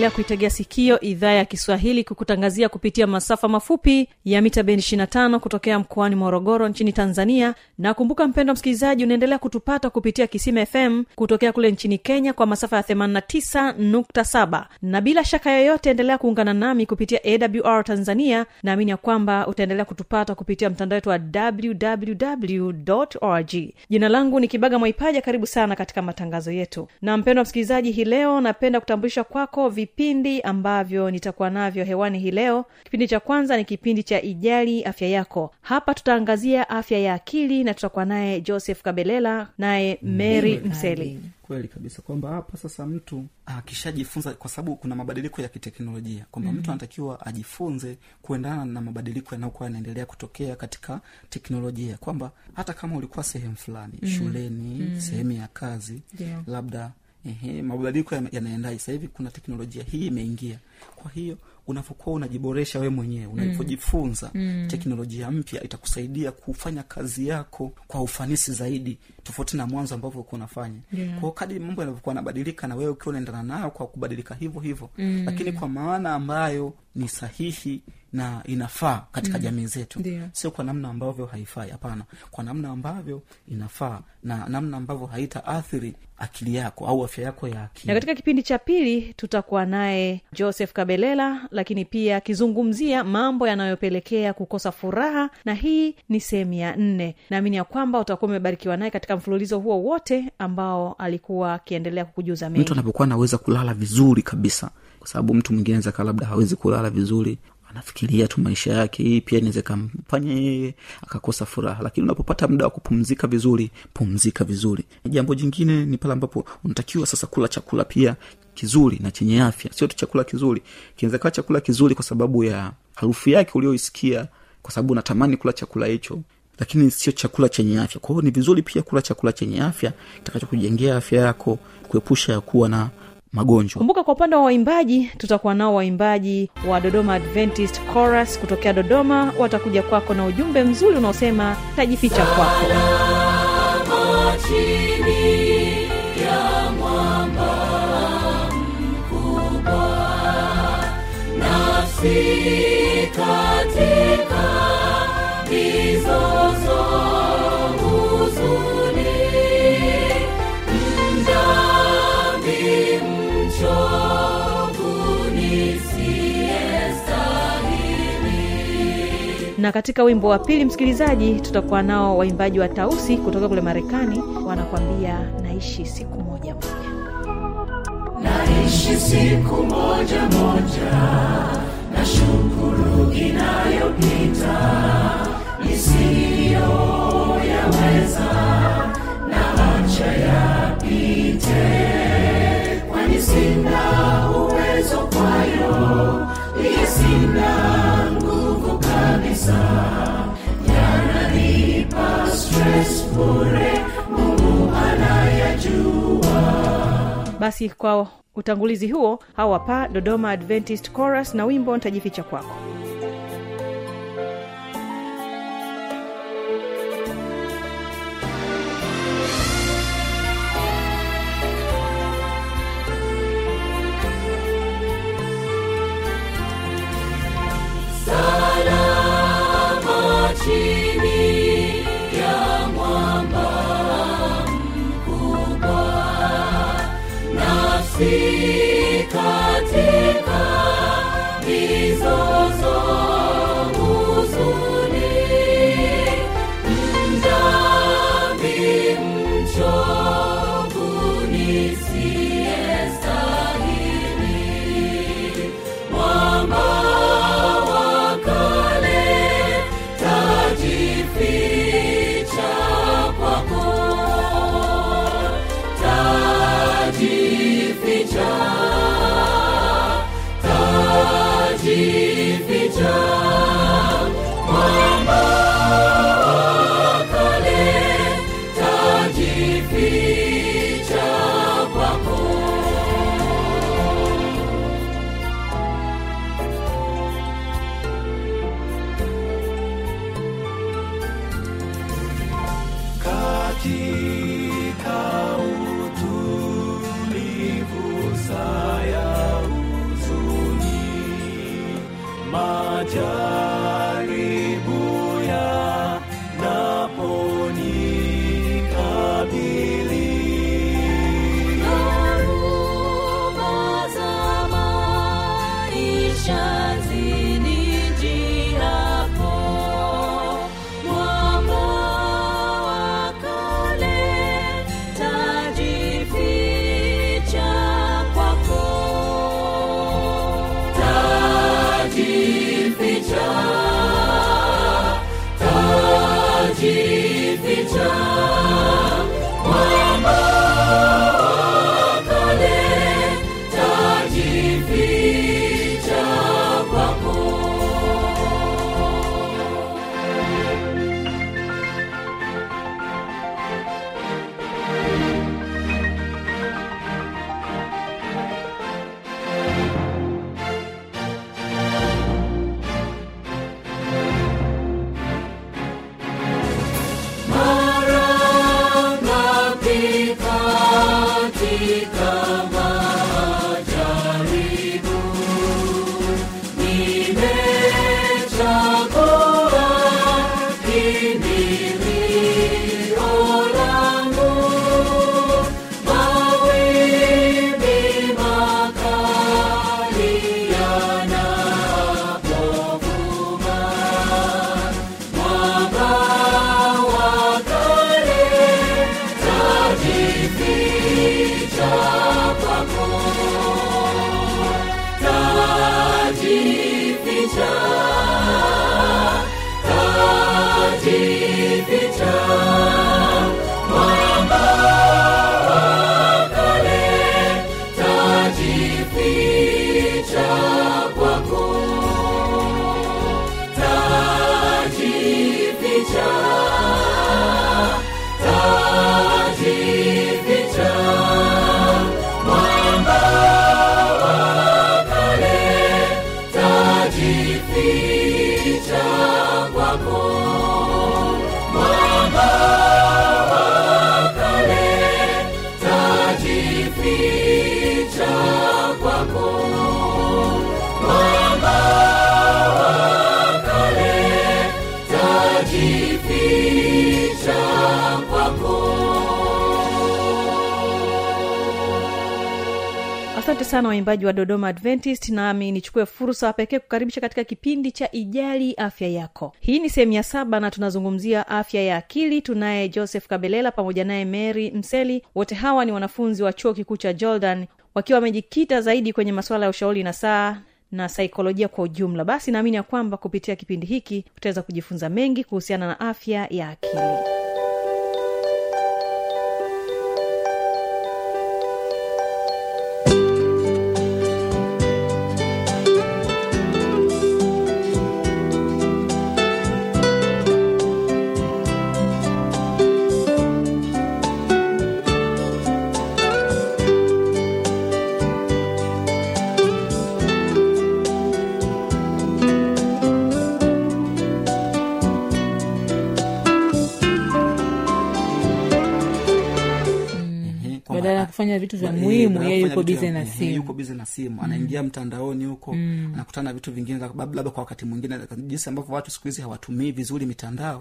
unaendelea kuitegea sikio idhaa ya kiswahili kukutangazia kupitia masafa mafupi ya mita bendi 25 kutokea mkoani morogoro nchini tanzania. Na kumbuka mpendo msikilizaji unaendelea kutupata kupitia kisima fm kutokea kule nchini kenya kwa masafa ya 89.7 na bila shaka yoyote endelea kuungana nami kupitia awr tanzania. Naamini ya kwamba utaendelea kutupata kupitia mtandao wetu wa www org jina langu ni kibaga mwaipaja. Karibu sana katika matangazo yetu. Na mpendo msikilizaji hii leo napenda kutambulisha kwako vipindi ambavyo nitakuwa navyo hewani hii leo kipindi cha kwanza ni kipindi cha ijali afya yako hapa tutaangazia afya ya akili na tutakuwa naye joseph kabelela naye mary mseli kweli kabisa kwamba hapa sasa mtu akishajifunza kwa sababu kuna mabadiliko ya kiteknolojia kwamba mm-hmm. mtu anatakiwa ajifunze kuendana na mabadiliko yanayokuwa yanaendelea kutokea katika teknolojia kwamba hata kama ulikuwa sehemu fulani mm-hmm. shuleni mm-hmm. sehemu ya kazi yeah. labda ehe, mabadiliko yanaendai yanaendaje sasa hivi kuna teknolojia hii imeingia kwa hiyo unavyokuwa unajiboresha we mwenyewe unavyojifunza mm. teknolojia mpya itakusaidia kufanya kazi yako kwa ufanisi zaidi tofauti na mwanzo ambavyo ulikuwa unafanya Yeah. kwao kadi mambo yanavyokuwa yanabadilika na wewe ukiwa unaendana nayo kwa kubadilika hivyo hivyo mm. lakini kwa maana ambayo ni sahihi na inafaa katika mm. jamii zetu. Sio kwa namna ambavyo haifai hapana. Kwa namna ambavyo inafaa na namna ambavyo haitaathiri akili yako au afya yako ya na katika kipindi cha pili tutakuwa naye joseph kabelela lakini pia akizungumzia mambo yanayopelekea kukosa furaha na hii ni sehemu ya nne. Naamini ya kwamba utakuwa umebarikiwa naye katika mfululizo huo wote ambao alikuwa akiendelea kukujuza mtu anapokuwa anaweza kulala vizuri kabisa kwa sababu mtu mwingine zaka labda hawezi kulala vizuri anafikiria tu maisha yake hii pia inaweza ikamfanya yeye akakosa furaha. Lakini unapopata muda wa kupumzika vizuri pumzika vizuri. Jambo jingine ni pale ambapo unatakiwa sasa kula chakula pia kizuri na chenye afya. Sio tu chakula kizuri. Kinaweza kawa chakula kizuri kwa sababu ya harufu yake ulioisikia kwa sababu unatamani kula chakula hicho lakini sio chakula chenye afya. Kwa hiyo ni vizuri pia kula chakula chenye afya kitakachokujengea afya yako kuepusha ya kuwa na magonjwa. Kumbuka kwa upande wa waimbaji tutakuwa nao waimbaji wa dodoma adventist chorus kutokea dodoma. Watakuja kwako na ujumbe mzuri unaosema tajificha kwako. Chini ya mwamba mkubwa nafsi katika na katika wimbo wa pili msikilizaji tutakuwa nao waimbaji wa tausi kutoka kule marekani wanakwambia naishi siku moja moja. Naishi siku moja moja. Na shukuru inayopita nisiyoyaweza na acha yapite. Kwani sina uwezo kwayo iye sina nguvu kabisa. Yananipa stress bure mungu anayajua. Basi kwa utangulizi huo hawa pa dodoma adventist chorus na wimbo ntajificha kwako katika sana waimbaji wa dodoma adventist nami nichukue fursa pekee kukaribisha katika kipindi cha ijali afya yako. Hii ni sehemu ya saba na tunazungumzia afya ya akili. Tunaye joseph kabelela pamoja naye mary mseli. Wote hawa ni wanafunzi wa chuo kikuu cha jordan wakiwa wamejikita zaidi kwenye masuala ya ushauri na saa na saikolojia kwa ujumla. Basi naamini ya kwamba kupitia kipindi hiki utaweza kujifunza mengi kuhusiana na afya ya akili kufanya vitu vya eh, muhimu yeye yuko bize na simu. yuko bize na simu anaingia mtandaoni huko anakutana na vitu vingine labda kwa wakati mwingine jinsi ambavyo watu siku hizi hawatumii vizuri mitandao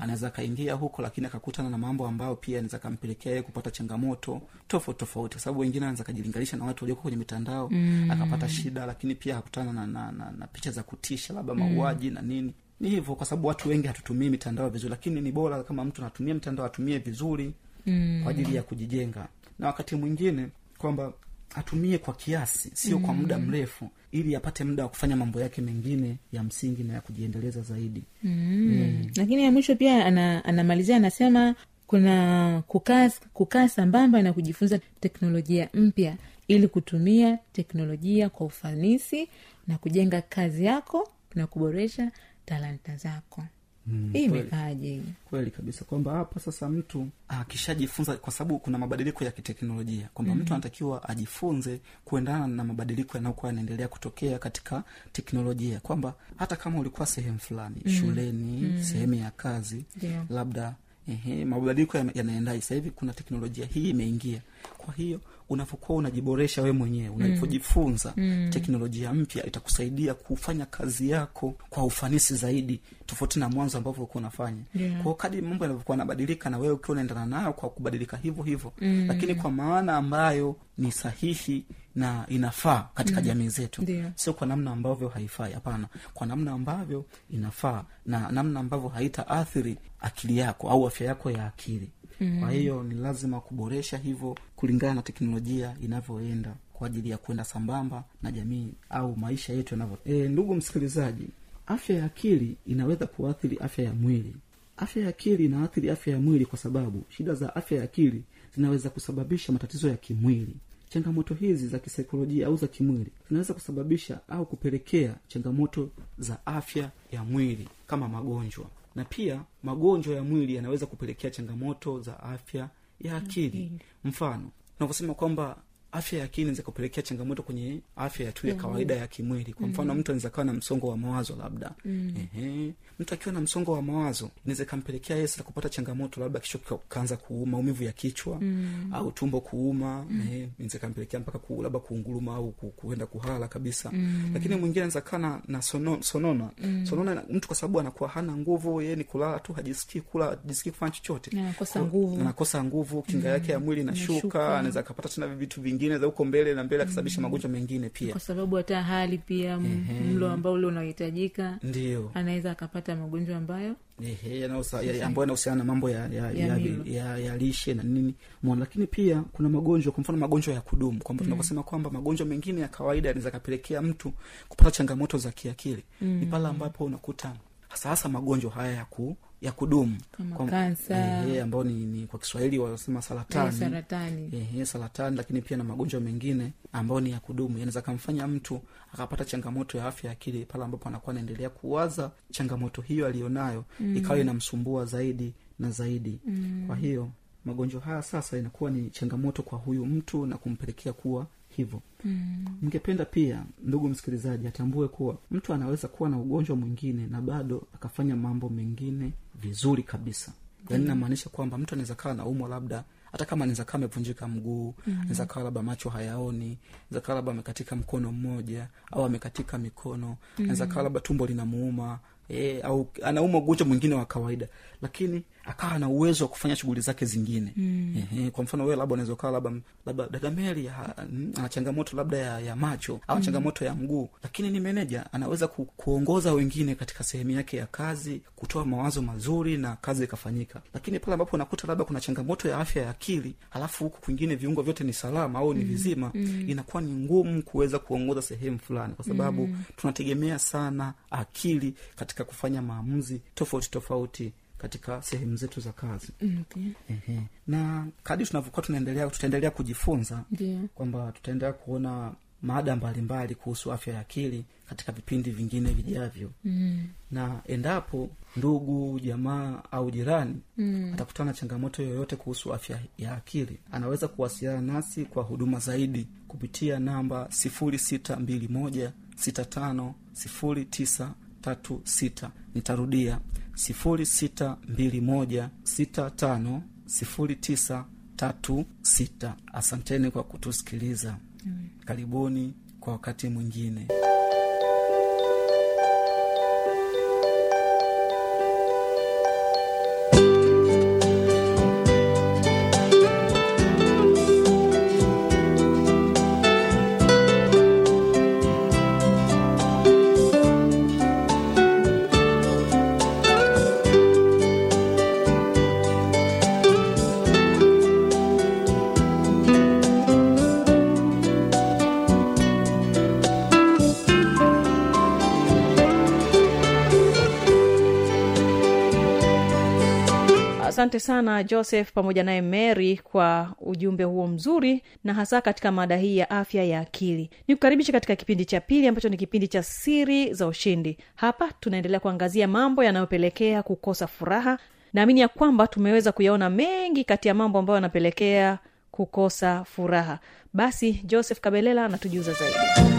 anaweza akaingia huko lakini akakutana na mambo ambayo pia anaweza akampelekea yeye kupata changamoto tofauti tofauti. Kwa sababu wengine anaweza akajilinganisha na watu walioko kwenye mitandao akapata shida lakini pia akakutana na, na, na, na picha za kutisha labda mauaji na nini. Ni hivyo kwa sababu watu wengi hatutumii mitandao vizuri lakini ni bora kama mtu anatumia mtandao atumie vizuri mm. kwa ajili ya kujijenga na wakati mwingine kwamba atumie kwa kiasi sio kwa muda mrefu ili apate muda wa kufanya mambo yake mengine ya msingi na ya kujiendeleza zaidi. Mm. lakini ya mwisho pia ana, anamalizia anasema kuna kukaa kukaa sambamba na kujifunza teknolojia mpya ili kutumia teknolojia kwa ufanisi na kujenga kazi yako na kuboresha talanta zako Mm, hii imekaaje kweli kabisa kwamba hapa sasa mtu akishajifunza kwa sababu kuna mabadiliko ya kiteknolojia kwamba mm-hmm. mtu anatakiwa ajifunze kuendana na mabadiliko yanayokuwa yanaendelea kutokea katika teknolojia kwamba hata kama ulikuwa sehemu fulani mm-hmm. shuleni mm-hmm. sehemu ya kazi yeah. labda ehe, mabadiliko yanaendai yanaendaje sasa hivi kuna teknolojia hii imeingia kwa hiyo unavyokuwa unajiboresha we mwenyewe unavyojifunza mm. teknolojia mpya itakusaidia kufanya kazi yako kwa ufanisi zaidi tofauti na mwanzo ambavyo ulikuwa unafanya Yeah. kwao kadi mambo yanavyokuwa anabadilika na wewe ukiwa unaendana nayo kwa kubadilika hivyo hivyo mm. lakini kwa maana ambayo ni sahihi na inafaa katika mm. jamii zetu Ndio. sio kwa namna ambavyo haifai hapana kwa namna ambavyo inafaa na namna ambavyo haitaathiri akili yako au afya yako ya akili mm. kwa hiyo ni lazima kuboresha hivyo kulingana na teknolojia inavyoenda kwa ajili ya kwenda sambamba na jamii au maisha yetu yanavyo. E, ndugu msikilizaji afya ya akili inaweza kuathiri afya ya mwili. Afya ya akili inaathiri afya ya mwili kwa sababu shida za afya ya akili zinaweza kusababisha matatizo ya kimwili. Changamoto hizi za kisaikolojia au za kimwili zinaweza kusababisha au kupelekea changamoto za afya ya mwili kama magonjwa na pia magonjwa ya mwili yanaweza kupelekea changamoto za afya ya akili. Mfano tunavyosema kwamba afya ya akili inaweza kupelekea changamoto kwenye afya ya tu ya kawaida ya kimwili. Kwa mfano mtu anaweza kawa na msongo wa mawazo labda. Ehe. mtu akiwa na msongo wa mawazo inaweza kampelekea yeye sasa kupata changamoto labda kichwa kaanza kuuma maumivu ya kichwa au tumbo kuuma. Mm. inaweza kampelekea mpaka ku, labda kuunguruma au ku, kuenda kuhala kabisa. Lakini mwingine anaweza kaa na, sono, sonona. Sonona mtu kwa sababu anakuwa hana nguvu yeye ni kulala tu hajisikii kula hajisikii kufanya chochote. Anakosa nguvu. kinga yake ya mwili inashuka. anaweza akapata tena vitu vingine za huko mbele na mbele akasababisha magonjwa mengine pia. Kwa sababu hata hali pia mlo ambao ule unaohitajika ndio. anaweza akapata magonjwa ambayo ambayo yanahusiana na mambo ya ya, Ya ya, ya, lishe na nini. Mwana lakini pia kuna magonjwa kwa mfano magonjwa ya kudumu kwamba tunavyosema kwamba magonjwa mengine ya kawaida yanaweza kapelekea mtu kupata changamoto za kiakili. Ni pale ambapo unakuta hasa hasa magonjwa haya ya ku ya kudumu. Ehe, ambao ni, ni kwa kiswahili wanasema saratani. Saratani. Ehe, saratani lakini pia na magonjwa mengine ambayo ni ya kudumu. Yanaweza kamfanya mtu akapata changamoto ya afya ya akili pale ambapo anakuwa anaendelea kuwaza changamoto hiyo aliyonayo mm. ikawa inamsumbua zaidi na zaidi. Mm. kwa hiyo magonjwa haya sasa inakuwa ni changamoto kwa huyu mtu na kumpelekea kuwa hivyo. Mm. ningependa pia ndugu msikilizaji atambue kuwa mtu anaweza kuwa na ugonjwa mwingine na bado akafanya mambo mengine vizuri kabisa. Yaani namaanisha kwamba mtu anaweza kawa na umwa labda hata kama anaweza kaa amevunjika mguu anaweza kawa labda macho hayaoni naweza kawa labda amekatika mkono mmoja au amekatika mikono anaweza kawa labda tumbo linamuuma e, au anauma ugonjwa mwingine wa kawaida lakini akawa na uwezo wa kufanya shughuli zake zingine. Mm. Ehe, kwa mfano wewe labda unaweza ukawa labda labda ha- mm, ana changamoto labda ya, ya macho au changamoto ya mguu lakini ni meneja anaweza ku, kuongoza wengine katika sehemu yake ya kazi kutoa mawazo mazuri na kazi ikafanyika. Lakini pale ambapo unakuta labda kuna changamoto ya afya ya akili halafu huku kwingine viungo vyote ni salama au ni vizima inakuwa ni ngumu kuweza kuongoza sehemu fulani kwa sababu tunategemea sana akili katika kufanya maamuzi tofauti tofauti katika sehemu zetu za kazi okay. Ehe. na kadi tunavyokuwa tunaendelea tutaendelea kujifunza yeah. kwamba tutaendelea kuona mada mbalimbali kuhusu afya ya akili katika vipindi vingine vijavyo mm. na endapo ndugu jamaa au jirani mm. atakutana na changamoto yoyote kuhusu afya ya akili anaweza kuwasiliana nasi kwa huduma zaidi kupitia namba sifuri sita mbili moja sita tano sifuri tisa tatu sita. Nitarudia. sifuri sita mbili moja sita tano sifuri tisa tatu sita. Asanteni kwa kutusikiliza. Karibuni kwa wakati mwingine asante sana joseph pamoja naye mary kwa ujumbe huo mzuri na hasa katika mada hii ya afya ya akili. Ni kukaribisha katika kipindi cha pili ambacho ni kipindi cha siri za ushindi. Hapa tunaendelea kuangazia mambo yanayopelekea kukosa furaha. Naamini ya kwamba tumeweza kuyaona mengi kati ya mambo ambayo yanapelekea kukosa furaha. Basi joseph kabelela anatujuza zaidi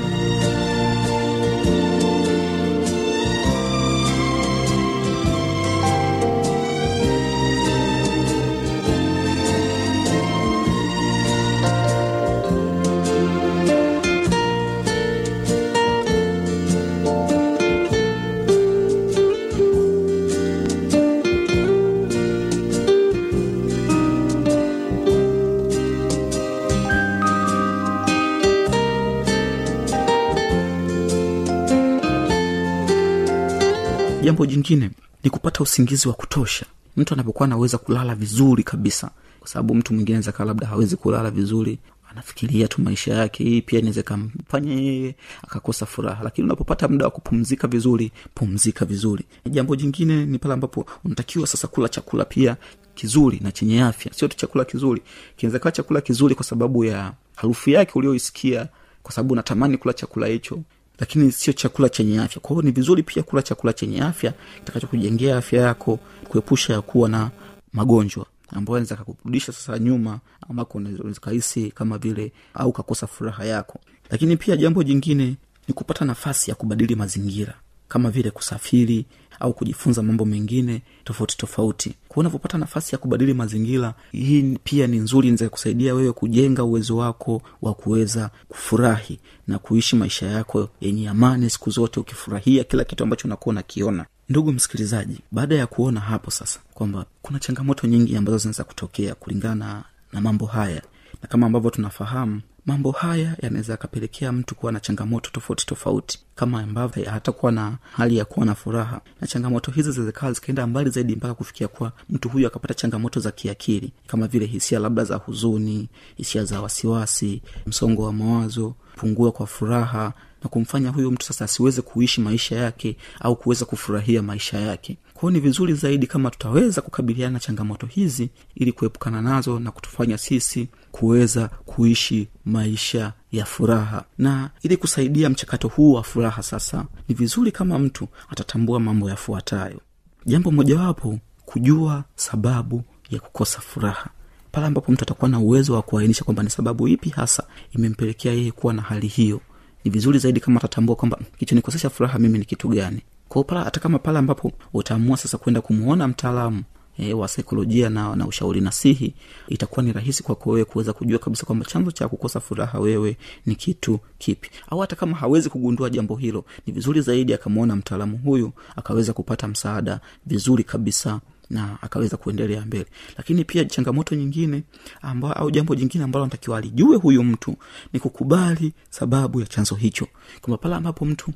jambo jingine ni kupata usingizi wa kutosha. Mtu anapokuwa anaweza kulala vizuri kabisa kwa sababu mtu mwingine kaa labda hawezi kulala vizuri anafikiria tu maisha yake hii pia inaweza kamfanya yeye akakosa furaha. Lakini unapopata muda wa kupumzika vizuri pumzika vizuri. Jambo jingine ni pale ambapo unatakiwa sasa kula chakula pia kizuri na chenye afya. Sio tu chakula kizuri. Kinaweza kawa chakula kizuri kwa sababu ya harufu yake ulioisikia kwa sababu unatamani kula chakula hicho lakini sio chakula chenye afya. Kwa hiyo ni vizuri pia kula chakula chenye afya kitakachokujengea afya yako kuepusha ya kuwa na magonjwa ambayo anaweza kakurudisha sasa nyuma ambako kahisi kama vile au kakosa furaha yako. Lakini pia jambo jingine ni kupata nafasi ya kubadili mazingira kama vile kusafiri au kujifunza mambo mengine tofauti tofauti. Kwa unavyopata nafasi ya kubadili mazingira hii pia ni nzuri inaweza kusaidia wewe kujenga uwezo wako wa kuweza kufurahi na kuishi maisha yako yenye amani siku zote ukifurahia kila kitu ambacho unakuwa unakiona. Ndugu msikilizaji baada ya kuona hapo sasa kwamba kuna changamoto nyingi ambazo zinaweza kutokea kulingana na mambo haya na kama ambavyo tunafahamu mambo haya yanaweza yakapelekea mtu kuwa na changamoto tofauti tofauti kama ambavyo hatakuwa na hali ya kuwa na furaha. Na changamoto hizi zinawezekawa zikaenda mbali zaidi mpaka kufikia kuwa mtu huyu akapata changamoto za kiakili kama vile hisia labda za huzuni hisia za wasiwasi msongo wa mawazo pungua kwa furaha na kumfanya huyo mtu sasa asiweze kuishi maisha yake au kuweza kufurahia maisha yake. Kwao ni vizuri zaidi kama tutaweza kukabiliana na changamoto hizi ili kuepukana nazo na kutufanya sisi kuweza kuishi maisha ya furaha. Na ili kusaidia mchakato huu wa furaha sasa ni vizuri kama mtu atatambua mambo yafuatayo. Jambo mojawapo kujua sababu ya kukosa furaha. Pale ambapo mtu atakuwa na uwezo wa kuainisha kwamba ni sababu ipi hasa imempelekea yeye kuwa na hali hiyo ni vizuri zaidi kama atatambua kwamba kichonikosesha furaha mimi ni kitu gani. Kwao hata kama pale ambapo utaamua sasa kwenda kumwona mtaalamu e, wa saikolojia na, na ushauri nasihi itakuwa ni rahisi kwako wewe kuweza kujua kabisa kwamba chanzo cha kukosa furaha wewe ni kitu kipi. Au hata kama hawezi kugundua jambo hilo ni vizuri zaidi akamwona mtaalamu huyu akaweza kupata msaada vizuri kabisa na akaweza kuendelea mbele. Lakini pia changamoto nyingine amba, au jambo jingine ambalo anatakiwa alijue huyu mtu ni kukubali sababu ya chanzo hicho. Kwamba pale ambapo mtu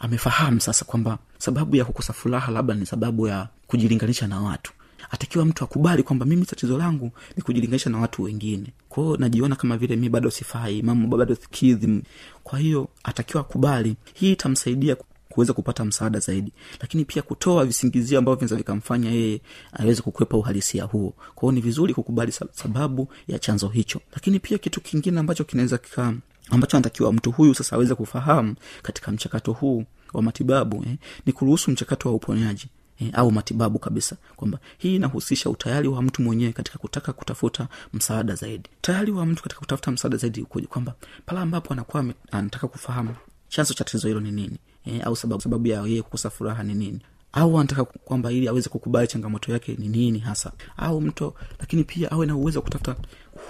amefahamu sasa kwamba sababu ya kukosa furaha labda ni sababu ya kujilinganisha na watu atakiwa mtu akubali kwamba mimi tatizo langu ni kujilinganisha na watu wengine. Kwao najiona kama vile mi bado sifai mama bado kidhi kwa hiyo atakiwa akubali. Hii itamsaidia kuweza kupata msaada zaidi. Lakini pia kutoa visingizio ambavyo vinaweza vikamfanya yeye aweze kukwepa uhalisia huo. Kwao ni vizuri kukubali sababu ya chanzo hicho. Lakini pia kitu kingine ambacho kinaweza kika ambacho anatakiwa mtu huyu sasa aweze kufahamu katika mchakato huu wa matibabu eh, ni kuruhusu mchakato wa uponyaji eh, au matibabu kabisa kwamba hii inahusisha utayari wa mtu mwenyewe katika kutaka kutafuta msaada zaidi. Tayari wa mtu katika kutafuta msaada zaidi ukoje? Kwamba pale ambapo anakuwa anataka kufahamu chanzo cha tatizo hilo ni nini eh, au sababu, sababu ya yeye kukosa furaha ni nini au anataka kwamba ili aweze kukubali changamoto yake ni nini hasa au mto lakini pia awe na uwezo wa kutafuta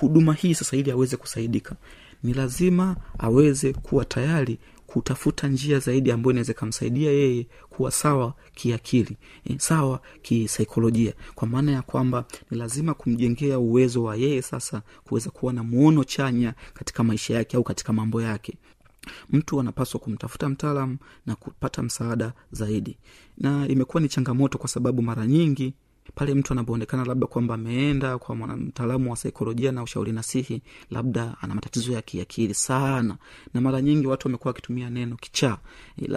huduma hii sasa ili aweze kusaidika ni lazima aweze kuwa tayari kutafuta njia zaidi ambayo inaweza ikamsaidia yeye kuwa sawa kiakili e, sawa kisaikolojia. Kwa maana ya kwamba ni lazima kumjengea uwezo wa yeye sasa kuweza kuwa na muono chanya katika maisha yake au katika mambo yake. Mtu anapaswa kumtafuta mtaalam na kupata msaada zaidi. Na imekuwa ni changamoto kwa sababu mara nyingi pale mtu anapoonekana labda kwamba ameenda kwa mtaalamu wa saikolojia na ushauri nasihi labda ana matatizo ya kiakili sana. Na mara nyingi watu wamekuwa wakitumia neno kichaa.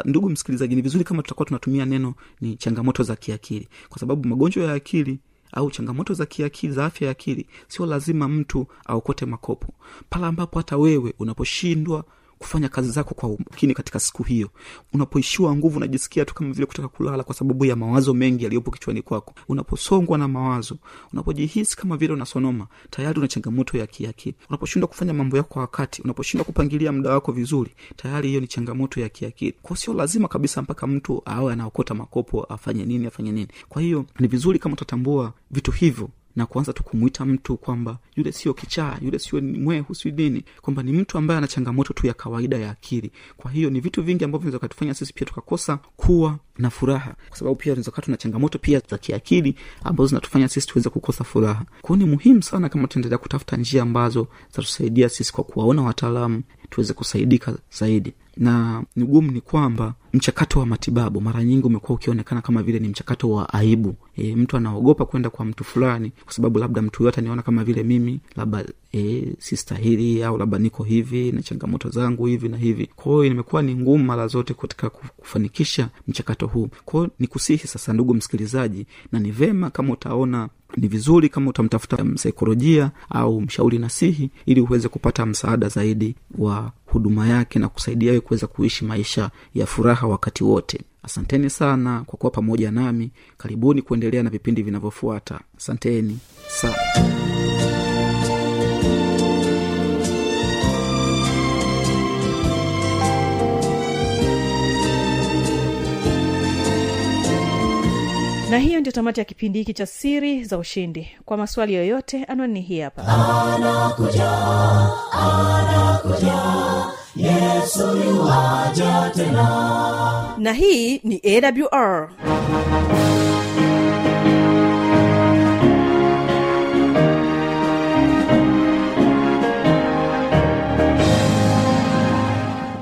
Ndugu msikilizaji ni vizuri kama tutakuwa tunatumia neno ni changamoto za kiakili. Kwa sababu magonjwa ya akili au changamoto za kiakili za afya ya akili sio lazima mtu aokote makopo. Pale ambapo hata wewe unaposhindwa kufanya kazi zako kwa umakini katika siku hiyo. Unapoishiwa nguvu unajisikia tu kama vile kutaka kulala kwa sababu ya mawazo mengi yaliyopo kichwani kwako. Unaposongwa na mawazo unapojihisi kama vile unasonoma tayari una changamoto ya kiakili. Unaposhindwa kufanya mambo yako kwa wakati unaposhindwa kupangilia muda wako vizuri tayari hiyo ni changamoto ya kiakili. Kwa sio lazima kabisa mpaka mtu awe anaokota makopo afanye nini afanye nini. Kwa hiyo ni vizuri kama utatambua vitu hivyo na kuanza tu kumwita mtu kwamba yule sio kichaa yule sio mwehu sio nini kwamba ni mtu ambaye ana changamoto tu ya kawaida ya akili. Kwa hiyo ni vitu vingi ambavyo vinaweza katufanya sisi pia tukakosa kuwa na furaha. Kwa sababu pia tunaweza kuwa tuna changamoto pia za kiakili ambazo zinatufanya sisi tuweze kukosa furaha. Kwao ni muhimu sana kama tunaendelea kutafuta njia ambazo zitatusaidia sisi kwa kuwaona wataalamu tuweze kusaidika zaidi. Na ni gumu ni kwamba mchakato wa matibabu mara nyingi umekuwa ukionekana kama vile ni mchakato wa aibu. E, mtu anaogopa kwenda kwa mtu fulani kwa sababu labda mtu yote aniona kama vile mimi labda e, sistahili au labda niko hivi na changamoto zangu hivi na hivi. Kwa hiyo imekuwa ni ngumu mara zote katika kufanikisha mchakato huu. Kwao ni kusihi sasa ndugu msikilizaji na ni vema kama utaona ni vizuri kama utamtafuta msaikolojia au mshauri nasihi ili uweze kupata msaada zaidi wa huduma yake na kusaidia wewe kuweza kuishi maisha ya furaha wakati wote. Asanteni sana kwa kuwa pamoja nami. Karibuni kuendelea na vipindi vinavyofuata. Asanteni sana na hiyo ndio tamati ya kipindi hiki cha siri za ushindi. Kwa maswali yoyote anwani ni hii hapa na hii ni awr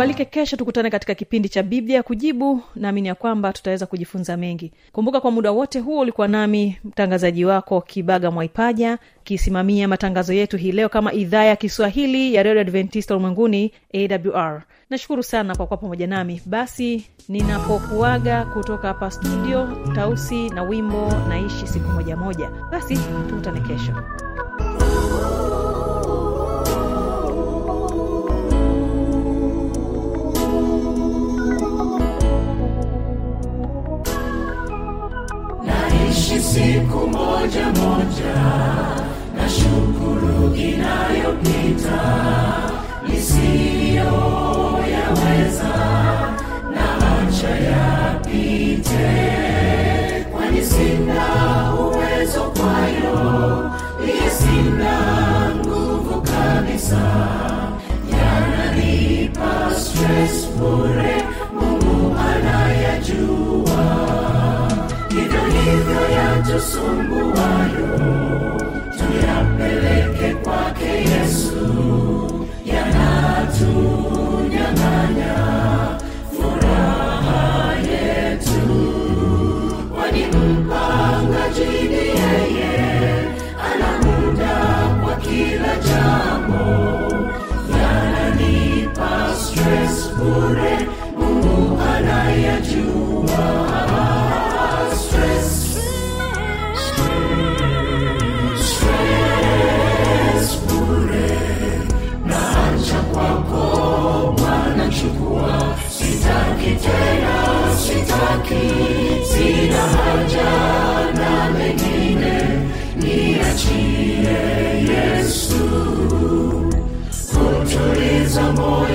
nikualike kesho tukutane katika kipindi cha biblia kujibu. Naamini ya kwamba tutaweza kujifunza mengi. Kumbuka kwa muda wote huo ulikuwa nami mtangazaji wako kibaga mwaipaja kisimamia matangazo yetu hii leo kama idhaa ya kiswahili ya redio adventista ulimwenguni awr nashukuru sana kwa kuwa pamoja nami. Basi ninapokuaga kutoka hapa studio tausi na wimbo naishi siku moja moja. Basi tukutane kesho siku moja moja na shukuru inayopita nisiyoyaweza na acha yapite kwani sina uwezo kwayo iye sina nguvu kabisa. Yananipa stress bure mungu anayajua sumbuayo. haja na mengine niachie Yesu kutuliza moyo